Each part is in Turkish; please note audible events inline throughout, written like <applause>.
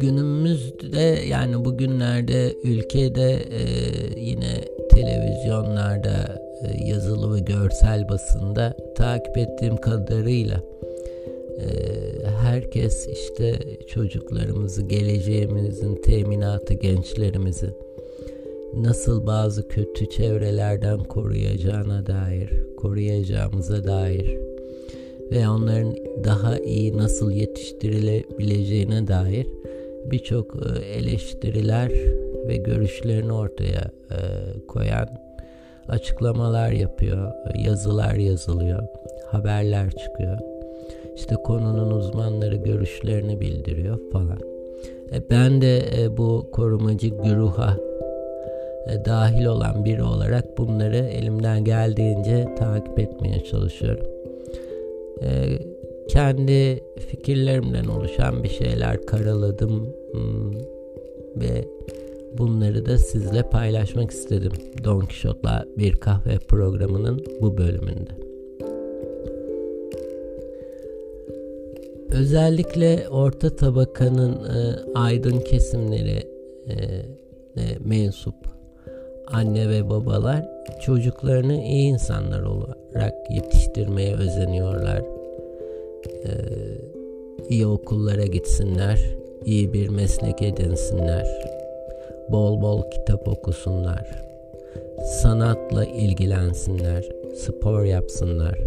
günümüzde yani bugünlerde ülkede e, yine televizyonlarda e, yazılı ve görsel basında takip ettiğim kadarıyla e, herkes işte çocuklarımızı, geleceğimizin teminatı, gençlerimizi nasıl bazı kötü çevrelerden koruyacağına dair, koruyacağımıza dair ve onların daha iyi nasıl yetiştirilebileceğine dair birçok e, eleştiriler ve görüşlerini ortaya e, koyan açıklamalar yapıyor, yazılar yazılıyor, haberler çıkıyor. İşte konunun uzmanları görüşlerini bildiriyor falan. E, ben de bu korumacı güruha dahil olan biri olarak bunları elimden geldiğince takip etmeye çalışıyorum. Kendi fikirlerimden oluşan bir şeyler karaladım hmm, ve bunları da sizle paylaşmak istedim. Don Quixote'la bir kahve programının bu bölümünde. Özellikle orta tabakanın e, aydın kesimleri e, e, mensup anne ve babalar çocuklarını iyi insanlar olarak yetiştirmeye özeniyorlar. Ee, iyi okullara gitsinler, iyi bir meslek edinsinler, bol bol kitap okusunlar, sanatla ilgilensinler, spor yapsınlar,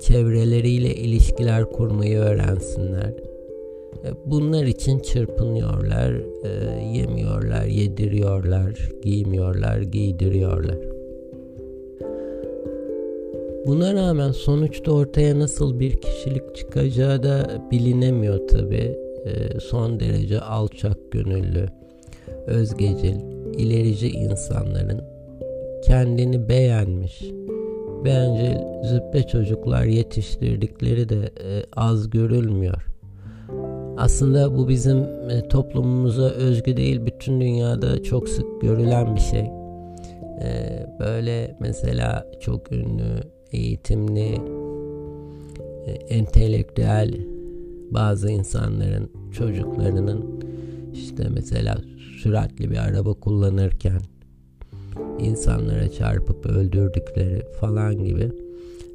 çevreleriyle ilişkiler kurmayı öğrensinler. E, bunlar için çırpınıyorlar, e, yemiyorlar, yediriyorlar, giymiyorlar, giydiriyorlar. Buna rağmen sonuçta ortaya nasıl bir kişilik çıkacağı da bilinemiyor tabi. E, son derece alçak gönüllü, özgecil, ilerici insanların kendini beğenmiş, bencil züppe çocuklar yetiştirdikleri de e, az görülmüyor. Aslında bu bizim e, toplumumuza özgü değil, bütün dünyada çok sık görülen bir şey. E, böyle mesela çok ünlü eğitimli, e, entelektüel bazı insanların çocuklarının işte mesela süratli bir araba kullanırken insanlara çarpıp öldürdükleri falan gibi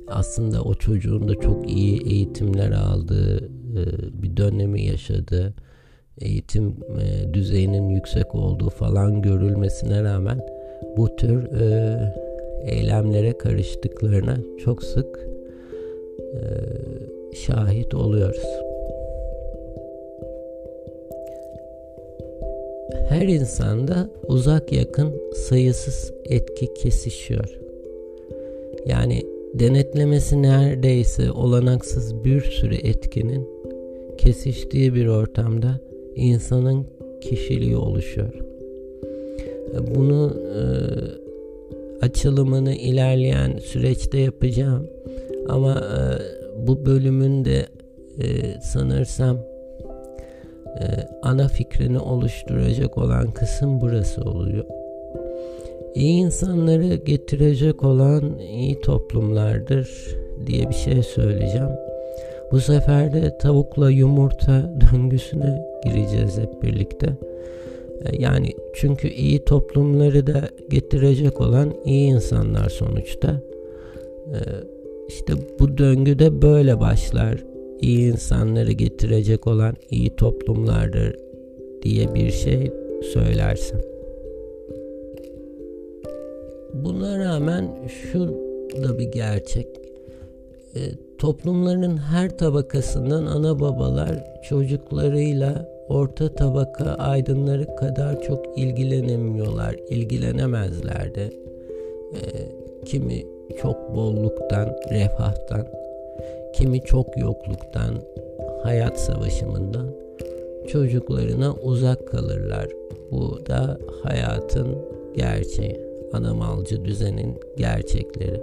aslında o çocuğun da çok iyi eğitimler aldığı e, bir dönemi yaşadığı eğitim e, düzeyinin yüksek olduğu falan görülmesine rağmen bu tür eylemlere karıştıklarına çok sık e, şahit oluyoruz. Her insanda uzak yakın sayısız etki kesişiyor. Yani denetlemesi neredeyse olanaksız bir sürü etkinin kesiştiği bir ortamda insanın kişiliği oluşuyor. Bunu e, açılımını ilerleyen süreçte yapacağım. Ama e, bu bölümün de e, sanırsam e, ana fikrini oluşturacak olan kısım burası oluyor. İyi insanları getirecek olan iyi toplumlardır diye bir şey söyleyeceğim. Bu sefer de tavukla yumurta <laughs> döngüsüne gireceğiz hep birlikte. E, yani çünkü iyi toplumları da getirecek olan iyi insanlar sonuçta. E, işte bu döngü de böyle başlar. İyi insanları getirecek olan iyi toplumlardır diye bir şey söylersem. Buna rağmen şu da bir gerçek. E, toplumların her tabakasından ana babalar çocuklarıyla orta tabaka aydınları kadar çok ilgilenemiyorlar, ilgilenemezler de. E, kimi çok bolluktan, refahtan, kimi çok yokluktan, hayat savaşımından çocuklarına uzak kalırlar. Bu da hayatın gerçeği, anamalcı düzenin gerçekleri.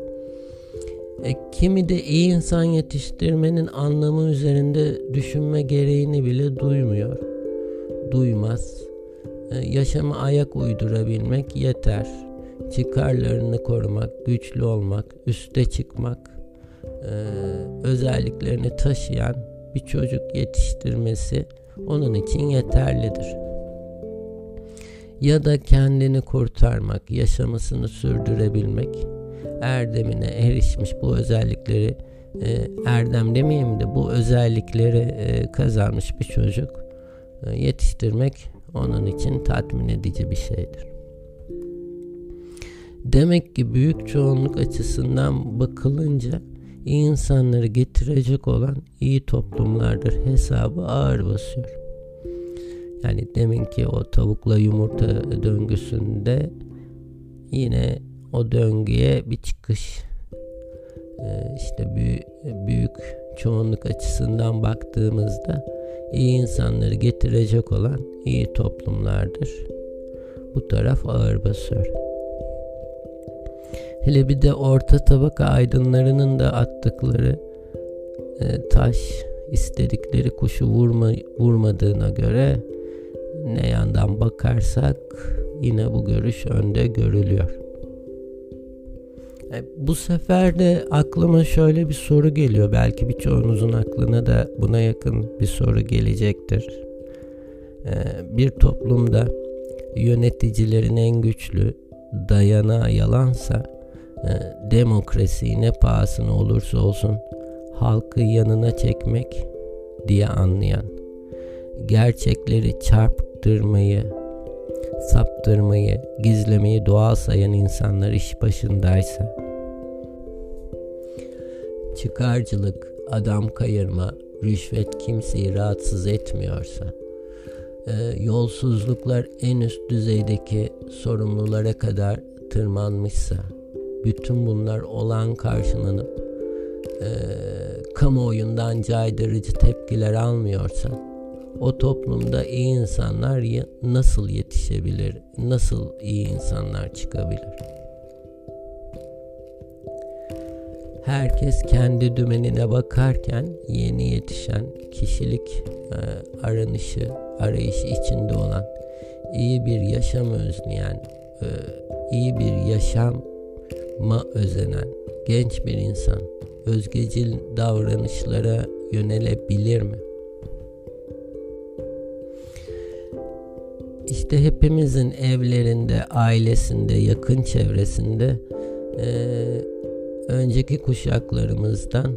E, kimi de iyi insan yetiştirmenin anlamı üzerinde düşünme gereğini bile duymuyor duymaz. E, yaşama ayak uydurabilmek yeter. Çıkarlarını korumak, güçlü olmak, üste çıkmak, e, özelliklerini taşıyan bir çocuk yetiştirmesi onun için yeterlidir. Ya da kendini kurtarmak, yaşamasını sürdürebilmek, erdemine erişmiş bu özellikleri e, erdem demeyeyim de bu özellikleri e, kazanmış bir çocuk yetiştirmek onun için tatmin edici bir şeydir. Demek ki büyük çoğunluk açısından bakılınca iyi insanları getirecek olan iyi toplumlardır hesabı ağır basıyor. Yani demin ki o tavukla yumurta döngüsünde yine o döngüye bir çıkış ee, işte büyük çoğunluk açısından baktığımızda iyi insanları getirecek olan iyi toplumlardır. Bu taraf ağır basıyor. Hele bir de orta tabaka aydınlarının da attıkları e, taş istedikleri kuşu vurma, vurmadığına göre ne yandan bakarsak yine bu görüş önde görülüyor. E, bu sefer de aklıma şöyle bir soru geliyor. Belki birçoğunuzun aklına da buna yakın bir soru gelecektir. E, bir toplumda yöneticilerin en güçlü dayanağı yalansa e, demokrasiyi ne pahasına olursa olsun halkı yanına çekmek diye anlayan, gerçekleri çarptırmayı, saptırmayı, gizlemeyi doğal sayan insanlar iş başındaysa, çıkarcılık, adam kayırma, rüşvet kimseyi rahatsız etmiyorsa, e, yolsuzluklar en üst düzeydeki sorumlulara kadar tırmanmışsa, bütün bunlar olan karşılanıp e, kamuoyundan caydırıcı tepkiler almıyorsa, o toplumda iyi insanlar nasıl yetişebilir? Nasıl iyi insanlar çıkabilir? Herkes kendi dümenine bakarken yeni yetişen kişilik e, aranışı, arayışı içinde olan iyi bir yaşam özleyen, e, iyi bir yaşama özenen genç bir insan özgecil davranışlara yönelebilir mi? İşte hepimizin evlerinde, ailesinde, yakın çevresinde e, önceki kuşaklarımızdan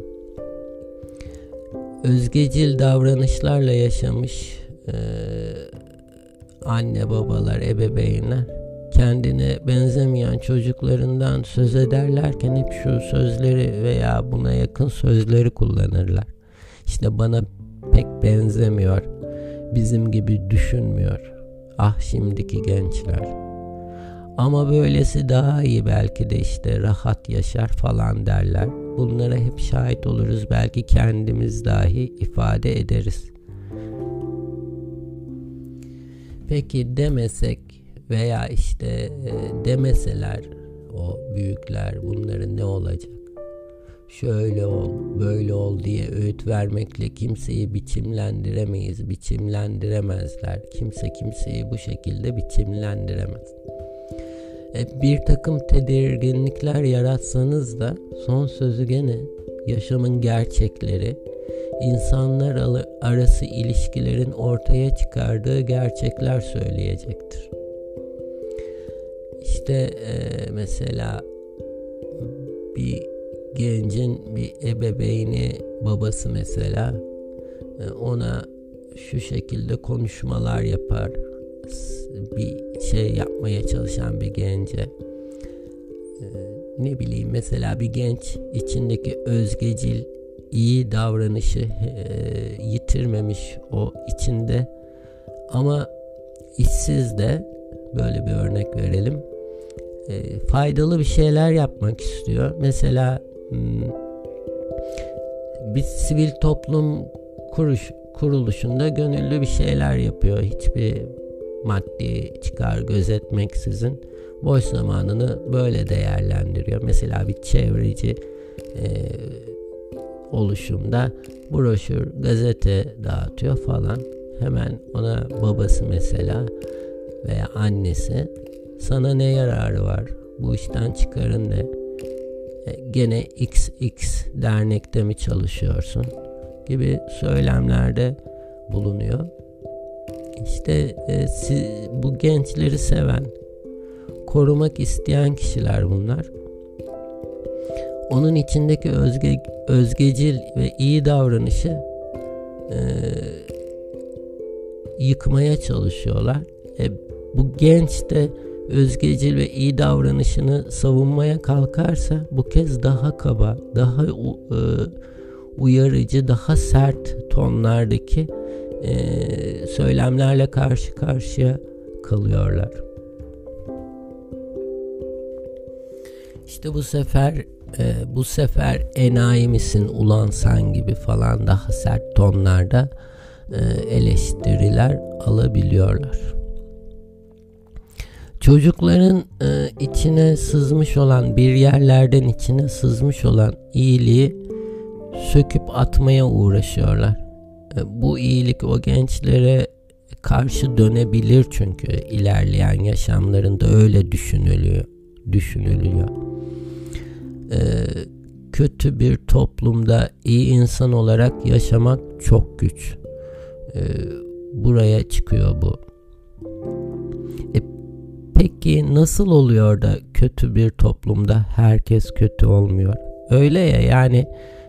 özgecil davranışlarla yaşamış e, anne babalar, ebeveynler kendine benzemeyen çocuklarından söz ederlerken hep şu sözleri veya buna yakın sözleri kullanırlar. İşte bana pek benzemiyor, bizim gibi düşünmüyor Ah şimdiki gençler. Ama böylesi daha iyi belki de işte rahat yaşar falan derler. Bunlara hep şahit oluruz belki kendimiz dahi ifade ederiz. Peki demesek veya işte e, demeseler o büyükler bunların ne olacak? Şöyle ol, böyle ol diye öğüt vermekle kimseyi biçimlendiremeyiz, biçimlendiremezler. Kimse kimseyi bu şekilde biçimlendiremez. E, bir takım tedirginlikler yaratsanız da son sözü gene yaşamın gerçekleri, insanlar arası ilişkilerin ortaya çıkardığı gerçekler söyleyecektir. İşte e, mesela bir gencin bir ebeveyni babası mesela e, ona şu şekilde konuşmalar yapar bir şey yapmaya çalışan bir gence e, ne bileyim mesela bir genç içindeki özgecil iyi davranışı e, yitirmemiş o içinde ama işsiz de böyle bir örnek verelim faydalı bir şeyler yapmak istiyor. Mesela. Bir sivil toplum kuruş, kuruluşunda gönüllü bir şeyler yapıyor. Hiçbir maddi çıkar gözetmeksizin boş zamanını böyle değerlendiriyor. Mesela bir çevreci e, oluşumda broşür, gazete dağıtıyor falan. Hemen ona babası mesela veya annesi sana ne yararı var? Bu işten çıkarın ne? E, gene XX dernekte mi çalışıyorsun gibi söylemlerde bulunuyor. işte e, siz, bu gençleri seven, korumak isteyen kişiler bunlar. Onun içindeki özge, özgecil ve iyi davranışı e, yıkmaya çalışıyorlar. E, bu genç de özgecil ve iyi davranışını savunmaya kalkarsa bu kez daha kaba, daha e, uyarıcı, daha sert tonlardaki e, söylemlerle karşı karşıya kalıyorlar. İşte bu sefer e, bu sefer enayi misin ulan sen gibi falan daha sert tonlarda e, eleştiriler alabiliyorlar. Çocukların e, içine sızmış olan bir yerlerden içine sızmış olan iyiliği söküp atmaya uğraşıyorlar. E, bu iyilik o gençlere karşı dönebilir çünkü ilerleyen yaşamlarında öyle düşünülüyor. Düşünülüyor. E, kötü bir toplumda iyi insan olarak yaşamak çok güç. E, buraya çıkıyor bu. Peki nasıl oluyor da kötü bir toplumda herkes kötü olmuyor? Öyle ya yani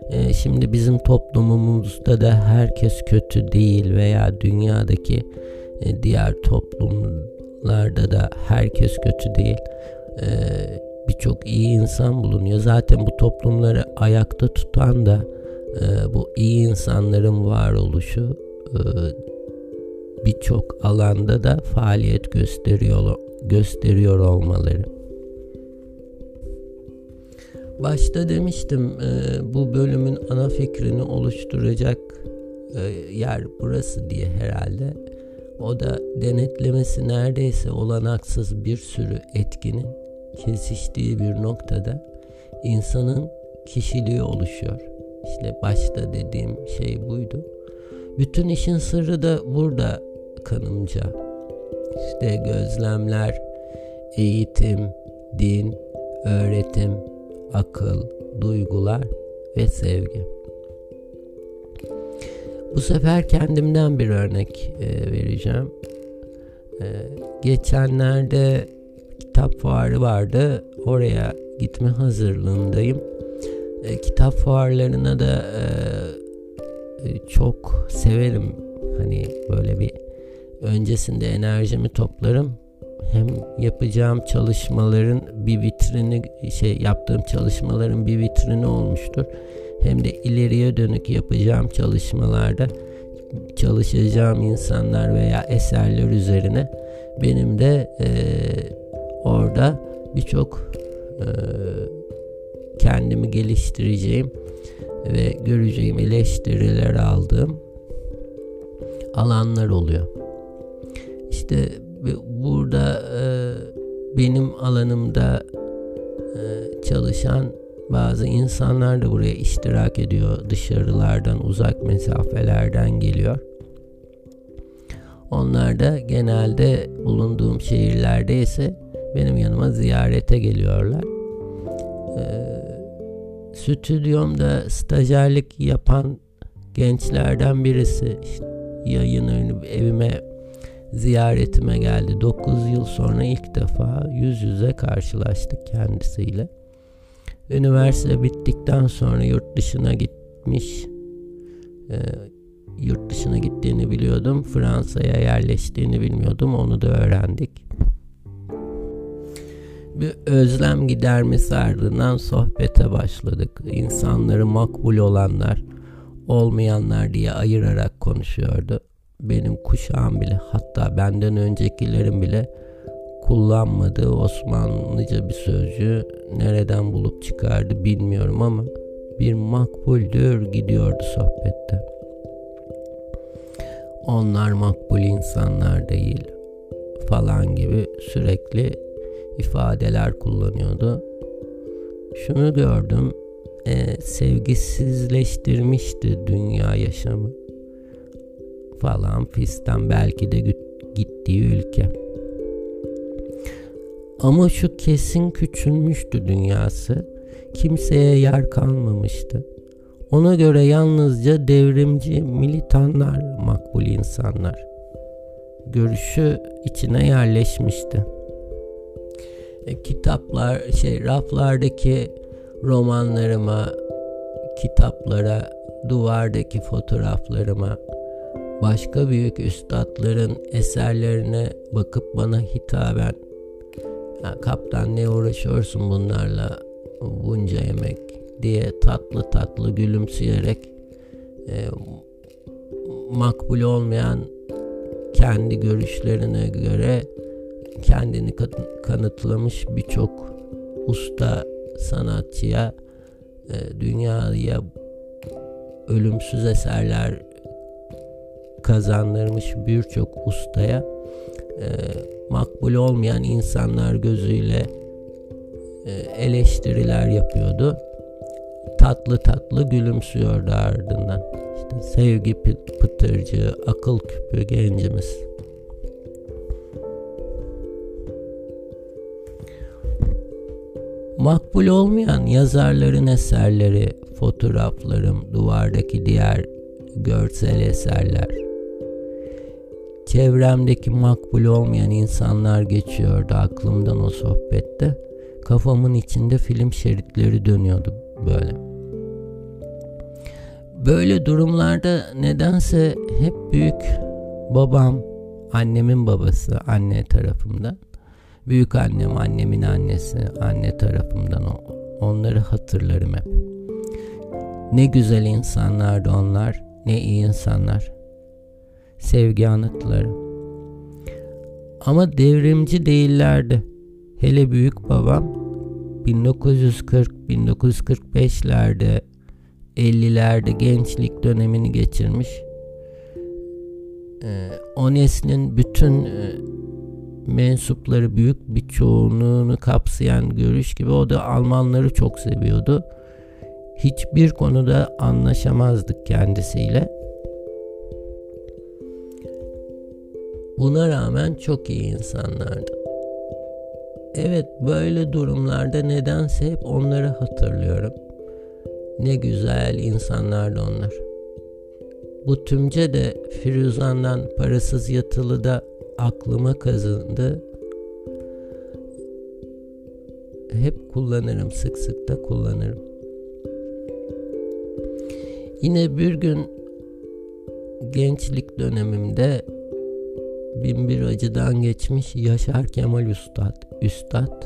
e, şimdi bizim toplumumuzda da herkes kötü değil veya dünyadaki e, diğer toplumlarda da herkes kötü değil. E, Birçok iyi insan bulunuyor. Zaten bu toplumları ayakta tutan da e, bu iyi insanların varoluşu e, birçok alanda da faaliyet gösteriyor gösteriyor olmaları. Başta demiştim e, bu bölümün ana fikrini oluşturacak e, yer burası diye herhalde. O da denetlemesi neredeyse olanaksız bir sürü etkinin kesiştiği bir noktada insanın kişiliği oluşuyor. İşte başta dediğim şey buydu. Bütün işin sırrı da burada kanımca. İşte gözlemler, eğitim, din, öğretim, akıl, duygular ve sevgi. Bu sefer kendimden bir örnek e, vereceğim. E, geçenlerde kitap fuarı vardı. Oraya gitme hazırlığındayım. E, kitap fuarlarına da çok severim. Hani böyle bir öncesinde enerjimi toplarım. Hem yapacağım çalışmaların bir vitrini şey yaptığım çalışmaların bir vitrini olmuştur. Hem de ileriye dönük yapacağım çalışmalarda çalışacağım insanlar veya eserler üzerine benim de e, orada birçok e, kendimi geliştireceğim ve göreceğim eleştiriler aldığım alanlar oluyor. İşte burada e, benim alanımda e, çalışan bazı insanlar da buraya iştirak ediyor. Dışarılardan, uzak mesafelerden geliyor. Onlar da genelde bulunduğum şehirlerde ise benim yanıma ziyarete geliyorlar. Ee, stüdyomda stajyerlik yapan gençlerden birisi işte yayınlarını evime ziyaretime geldi. 9 yıl sonra ilk defa yüz yüze karşılaştık kendisiyle. Üniversite bittikten sonra yurt dışına gitmiş. E, yurt dışına gittiğini biliyordum. Fransa'ya yerleştiğini bilmiyordum. Onu da öğrendik. Bir özlem gidermesi ardından sohbete başladık. İnsanları makbul olanlar, olmayanlar diye ayırarak konuşuyordu. Benim kuşağım bile hatta benden öncekilerin bile kullanmadığı Osmanlıca bir sözcüğü nereden bulup çıkardı bilmiyorum ama bir makbuldür gidiyordu sohbette. Onlar makbul insanlar değil falan gibi sürekli ifadeler kullanıyordu. Şunu gördüm, e, sevgisizleştirmişti dünya yaşamı falan fistan belki de gittiği ülke. Ama şu kesin küçülmüştü dünyası. Kimseye yer kalmamıştı. Ona göre yalnızca devrimci militanlar makbul insanlar. görüşü içine yerleşmişti. E, kitaplar, şey raflardaki romanlarıma, kitaplara, duvardaki fotoğraflarıma, başka büyük üstadların eserlerine bakıp bana hitaben ya kaptan ne uğraşıyorsun bunlarla bunca yemek? diye tatlı tatlı gülümseyerek e, makbul olmayan kendi görüşlerine göre kendini kanıtlamış birçok usta sanatçıya e, dünyaya ölümsüz eserler kazandırmış birçok ustaya e, makbul olmayan insanlar gözüyle e, eleştiriler yapıyordu. Tatlı tatlı gülümsüyordu ardından. İşte sevgi pıtırcı, akıl küpü gencimiz. Makbul olmayan yazarların eserleri, fotoğraflarım, duvardaki diğer görsel eserler. Çevremdeki makbul olmayan insanlar geçiyordu aklımdan o sohbette. Kafamın içinde film şeritleri dönüyordu böyle. Böyle durumlarda nedense hep büyük babam, annemin babası anne tarafımdan Büyük annem, annemin annesi, anne tarafımdan o, onları hatırlarım hep. Ne güzel insanlardı onlar, ne iyi insanlar. Sevgi anıtları. Ama devrimci değillerdi. Hele büyük babam 1940-1945'lerde 50'lerde gençlik dönemini geçirmiş. Ee, neslin bütün e, mensupları büyük bir çoğunluğunu kapsayan görüş gibi o da Almanları çok seviyordu. Hiçbir konuda anlaşamazdık kendisiyle. Buna rağmen çok iyi insanlardı. Evet böyle durumlarda nedense hep onları hatırlıyorum. Ne güzel insanlardı onlar. Bu tümce de Firuzan'dan parasız yatılı da aklıma kazındı. Hep kullanırım, sık sık da kullanırım. Yine bir gün gençlik dönemimde binbir acıdan geçmiş Yaşar Kemal Üstad. Üstad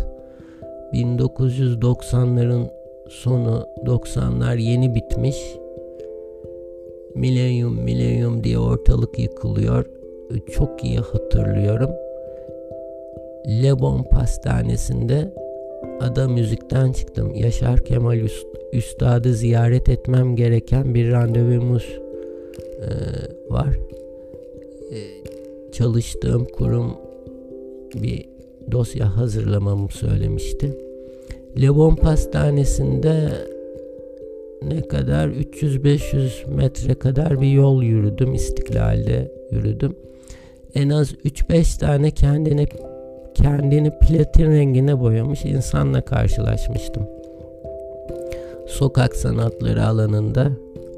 1990'ların sonu 90'lar yeni bitmiş. Milenyum milenyum diye ortalık yıkılıyor çok iyi hatırlıyorum. Lebon Pastanesi'nde ada müzikten çıktım. Yaşar Kemal Üst, Üstad'ı ziyaret etmem gereken bir randevumuz e, var. E, çalıştığım kurum bir dosya hazırlamamı söylemişti. Lebon Pastanesi'nde ne kadar 300-500 metre kadar bir yol yürüdüm. İstiklal'de yürüdüm en az 3-5 tane kendini kendini platin rengine boyamış insanla karşılaşmıştım. Sokak sanatları alanında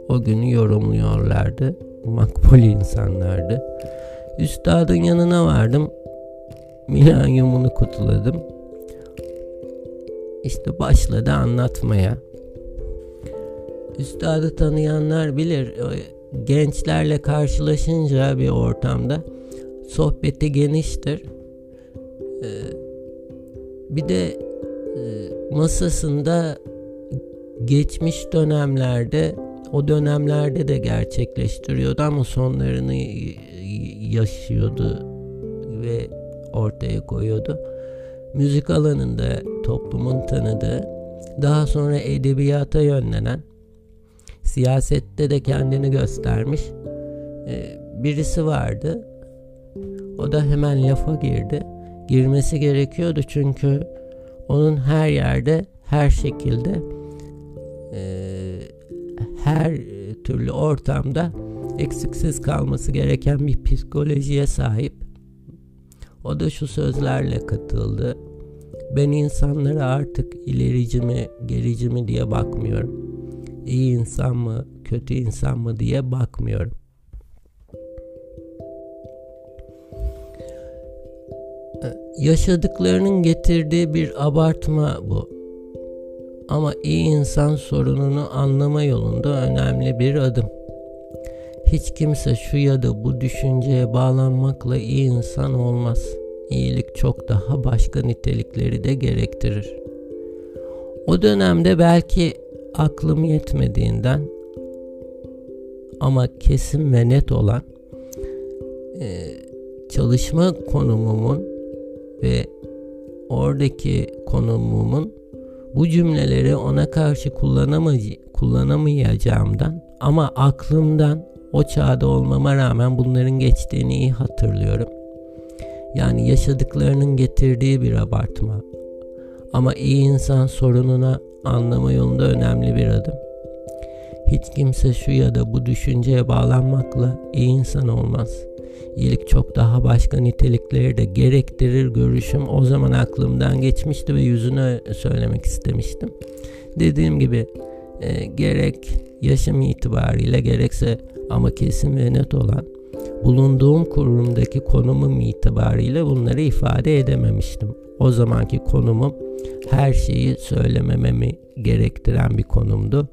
o günü yorumluyorlardı. Makbul insanlardı. Üstadın yanına vardım. Milanyumunu kutladım. İşte başladı anlatmaya. Üstadı tanıyanlar bilir gençlerle karşılaşınca bir ortamda sohbeti geniştir. Ee, bir de e, masasında geçmiş dönemlerde o dönemlerde de gerçekleştiriyordu ama sonlarını yaşıyordu ve ortaya koyuyordu. Müzik alanında toplumun tanıdığı, daha sonra edebiyata yönlenen, siyasette de kendini göstermiş e, birisi vardı. O da hemen lafa girdi. Girmesi gerekiyordu çünkü onun her yerde, her şekilde, e, her türlü ortamda eksiksiz kalması gereken bir psikolojiye sahip. O da şu sözlerle katıldı. Ben insanlara artık ilerici mi, gerici mi diye bakmıyorum. İyi insan mı, kötü insan mı diye bakmıyorum. Yaşadıklarının getirdiği bir abartma bu. Ama iyi insan sorununu anlama yolunda önemli bir adım. Hiç kimse şu ya da bu düşünceye bağlanmakla iyi insan olmaz. İyilik çok daha başka nitelikleri de gerektirir. O dönemde belki aklım yetmediğinden ama kesin ve net olan e, çalışma konumumun ve oradaki konumumun bu cümleleri ona karşı kullanamayacağımdan ama aklımdan o çağda olmama rağmen bunların geçtiğini iyi hatırlıyorum. Yani yaşadıklarının getirdiği bir abartma. Ama iyi insan sorununa anlama yolunda önemli bir adım. Hiç kimse şu ya da bu düşünceye bağlanmakla iyi insan olmaz. İyilik çok daha başka nitelikleri de gerektirir görüşüm o zaman aklımdan geçmişti ve yüzüne söylemek istemiştim. Dediğim gibi e, gerek yaşım itibariyle gerekse ama kesin ve net olan bulunduğum kurumdaki konumum itibariyle bunları ifade edememiştim. O zamanki konumum her şeyi söylemememi gerektiren bir konumdu.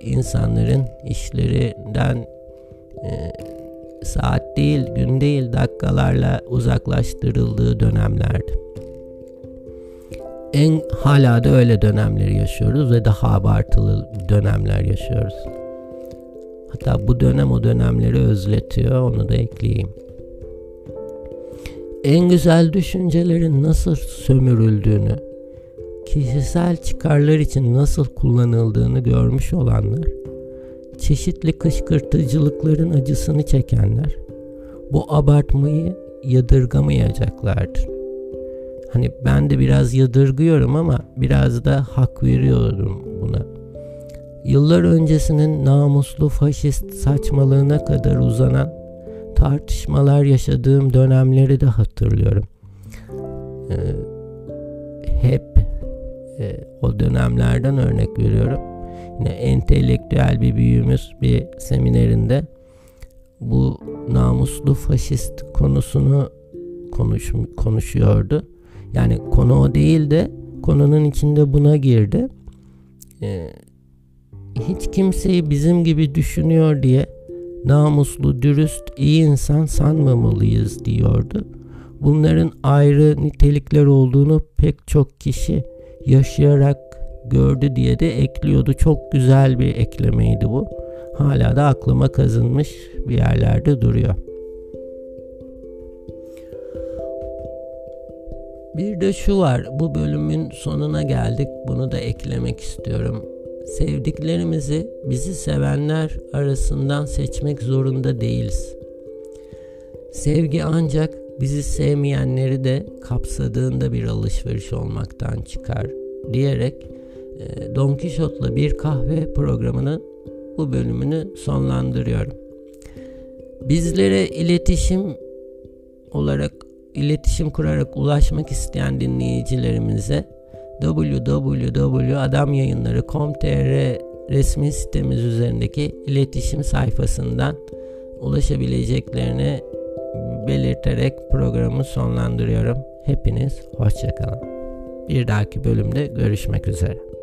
İnsanların işlerinden e, saat değil, gün değil, dakikalarla uzaklaştırıldığı dönemlerdi. En hala da öyle dönemleri yaşıyoruz ve daha abartılı dönemler yaşıyoruz. Hatta bu dönem o dönemleri özletiyor, onu da ekleyeyim. En güzel düşüncelerin nasıl sömürüldüğünü, kişisel çıkarlar için nasıl kullanıldığını görmüş olanlar, çeşitli kışkırtıcılıkların acısını çekenler bu abartmayı yadırgamayacaklardır. Hani ben de biraz yadırgıyorum ama biraz da hak veriyorum buna. Yıllar öncesinin namuslu faşist saçmalığına kadar uzanan tartışmalar yaşadığım dönemleri de hatırlıyorum. Ee, hep e, o dönemlerden örnek veriyorum. Yine entelektüel bir büyüğümüz bir seminerinde bu namuslu faşist konusunu konuş, konuşuyordu. Yani konu o değil de konunun içinde buna girdi. Ee, hiç kimseyi bizim gibi düşünüyor diye namuslu, dürüst, iyi insan sanmamalıyız diyordu. Bunların ayrı nitelikler olduğunu pek çok kişi yaşayarak gördü diye de ekliyordu. Çok güzel bir eklemeydi bu. Hala da aklıma kazınmış bir yerlerde duruyor. Bir de şu var. Bu bölümün sonuna geldik. Bunu da eklemek istiyorum. Sevdiklerimizi bizi sevenler arasından seçmek zorunda değiliz. Sevgi ancak bizi sevmeyenleri de kapsadığında bir alışveriş olmaktan çıkar diyerek e, Don Quixote'la bir kahve programının bu bölümünü sonlandırıyorum. Bizlere iletişim olarak iletişim kurarak ulaşmak isteyen dinleyicilerimize www.adamyayınları.com.tr resmi sitemiz üzerindeki iletişim sayfasından ulaşabileceklerini belirterek programı sonlandırıyorum. Hepiniz hoşçakalın. Bir dahaki bölümde görüşmek üzere.